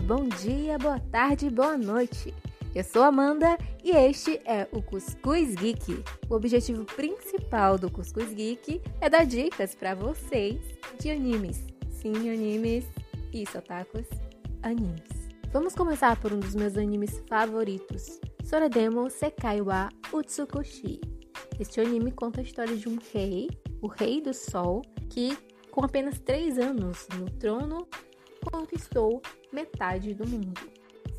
bom dia, boa tarde, boa noite. Eu sou Amanda e este é o Cuscuz Geek. O objetivo principal do Cuscuz Geek é dar dicas para vocês de animes. Sim, animes. Isso, otakus. Animes. Vamos começar por um dos meus animes favoritos, Sorademo Sekai wa Utsukushi. Este anime conta a história de um rei, o Rei do Sol, que com apenas 3 anos no trono conquistou metade do mundo.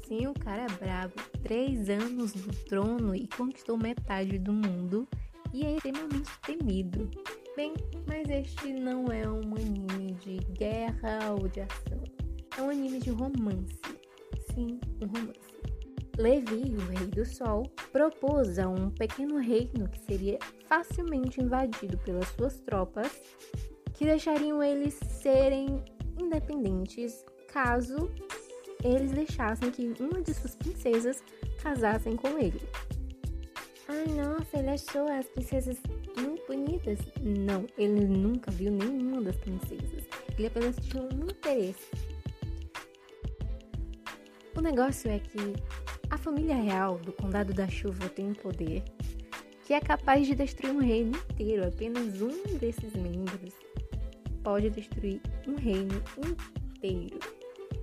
Sim, o cara é brabo. Três anos no trono e conquistou metade do mundo e é extremamente temido. Bem, mas este não é um anime de guerra ou de ação. É um anime de romance. Sim, um romance. Levi, o rei do sol, propôs a um pequeno reino que seria facilmente invadido pelas suas tropas, que deixariam eles serem independentes caso eles deixassem que uma de suas princesas casassem com ele. Ai, nossa, ele achou as princesas muito bonitas. Não, ele nunca viu nenhuma das princesas. Ele apenas tinha um interesse. O negócio é que a família real do Condado da Chuva tem um poder que é capaz de destruir um reino inteiro. Apenas um desses membros pode destruir um reino inteiro.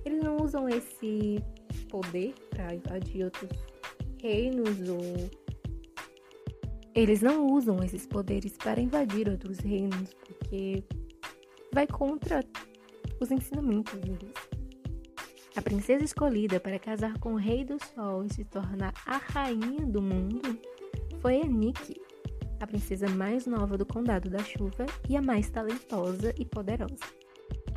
Eles não usam esse poder para invadir outros reinos ou eles não usam esses poderes para invadir outros reinos porque vai contra os ensinamentos deles. A princesa escolhida para casar com o rei do sol e se tornar a rainha do mundo foi a Nikki, a princesa mais nova do Condado da Chuva e a mais talentosa e poderosa.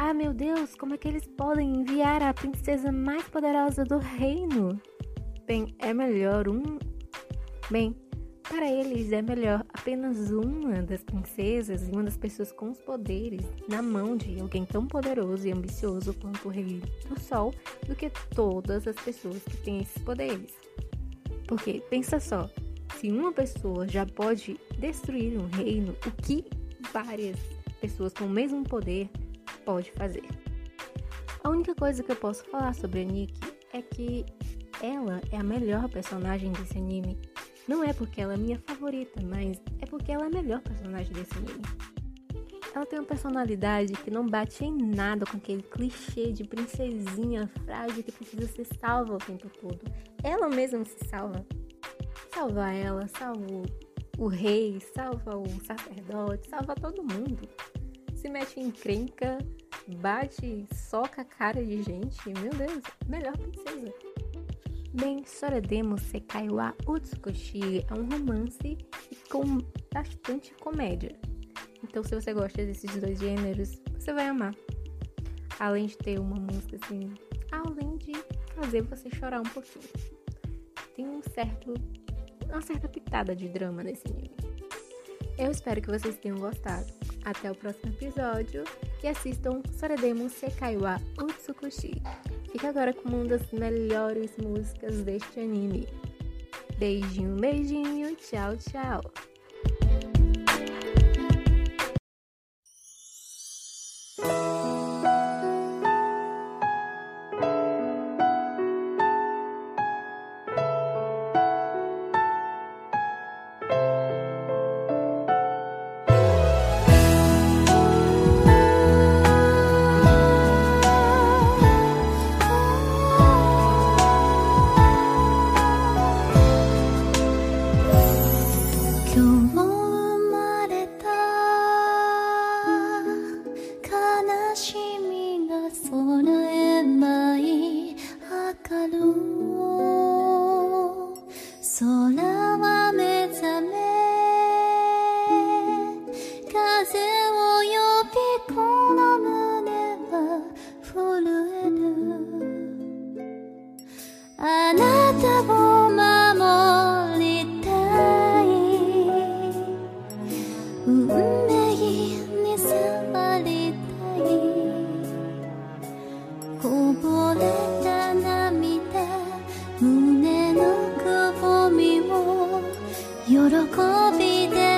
Ah, meu Deus, como é que eles podem enviar a princesa mais poderosa do reino? Bem, é melhor um. Bem, para eles é melhor apenas uma das princesas e uma das pessoas com os poderes na mão de alguém tão poderoso e ambicioso quanto o Rei do Sol do que todas as pessoas que têm esses poderes. Porque, pensa só, se uma pessoa já pode destruir um reino, o que várias pessoas com o mesmo poder pode fazer? A única coisa que eu posso falar sobre a Nikki é que ela é a melhor personagem desse anime. Não é porque ela é minha favorita, mas é porque ela é a melhor personagem desse anime. Ela tem uma personalidade que não bate em nada com aquele clichê de princesinha frágil que precisa ser salva o tempo todo. Ela mesma se salva salva ela, salva o, rei, salva o sacerdote, salva todo mundo. Se mete em crenca, bate, soca a cara de gente. Meu Deus, melhor princesa. Bem, Sorademo Sekai wa Utsukoshi é um romance com bastante comédia. Então, se você gosta desses dois gêneros, você vai amar. Além de ter uma música assim, além de fazer você chorar um pouquinho. Tem um certo uma certa pitada de drama nesse anime. Eu espero que vocês tenham gostado. Até o próximo episódio e assistam Sorademo Sekai wa Utsukushi. Fica agora com uma das melhores músicas deste anime. Beijinho, beijinho, tchau, tchau. 喜びで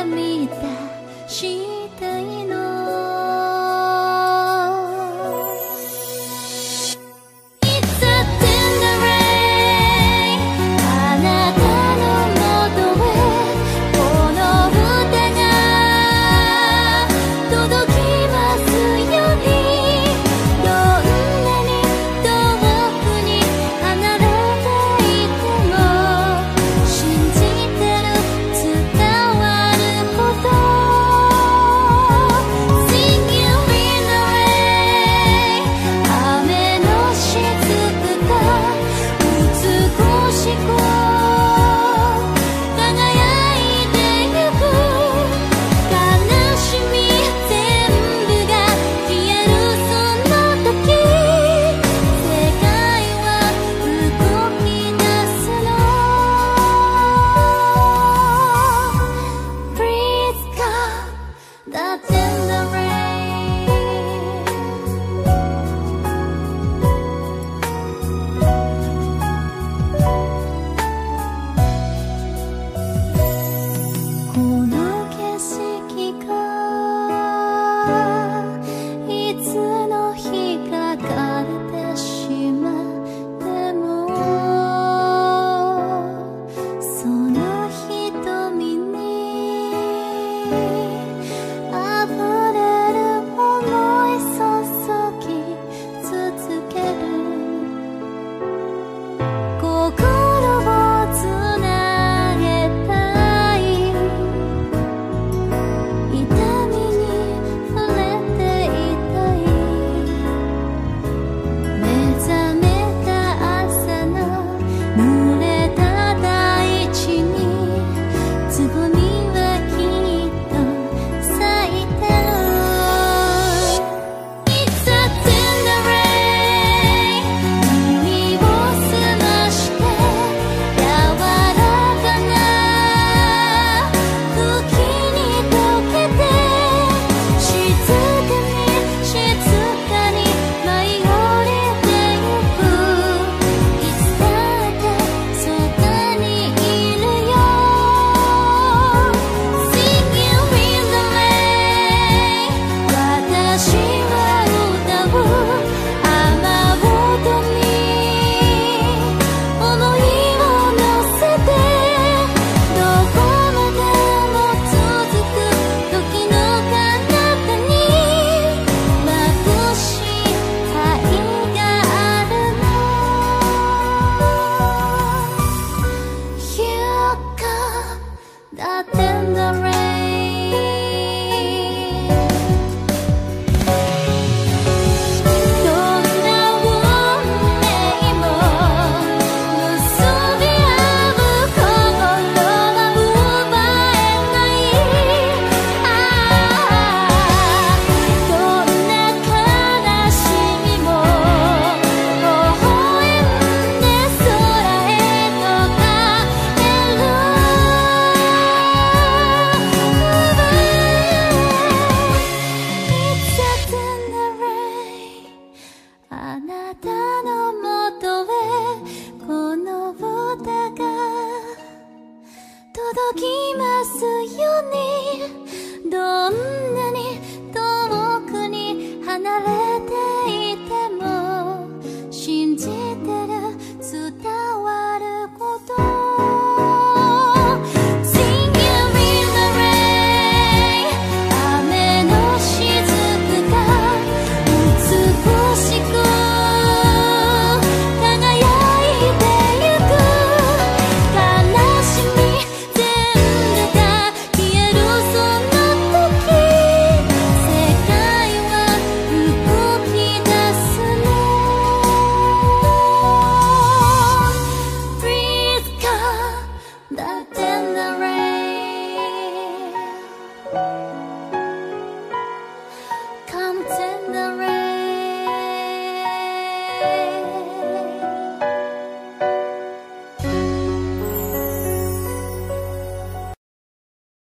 The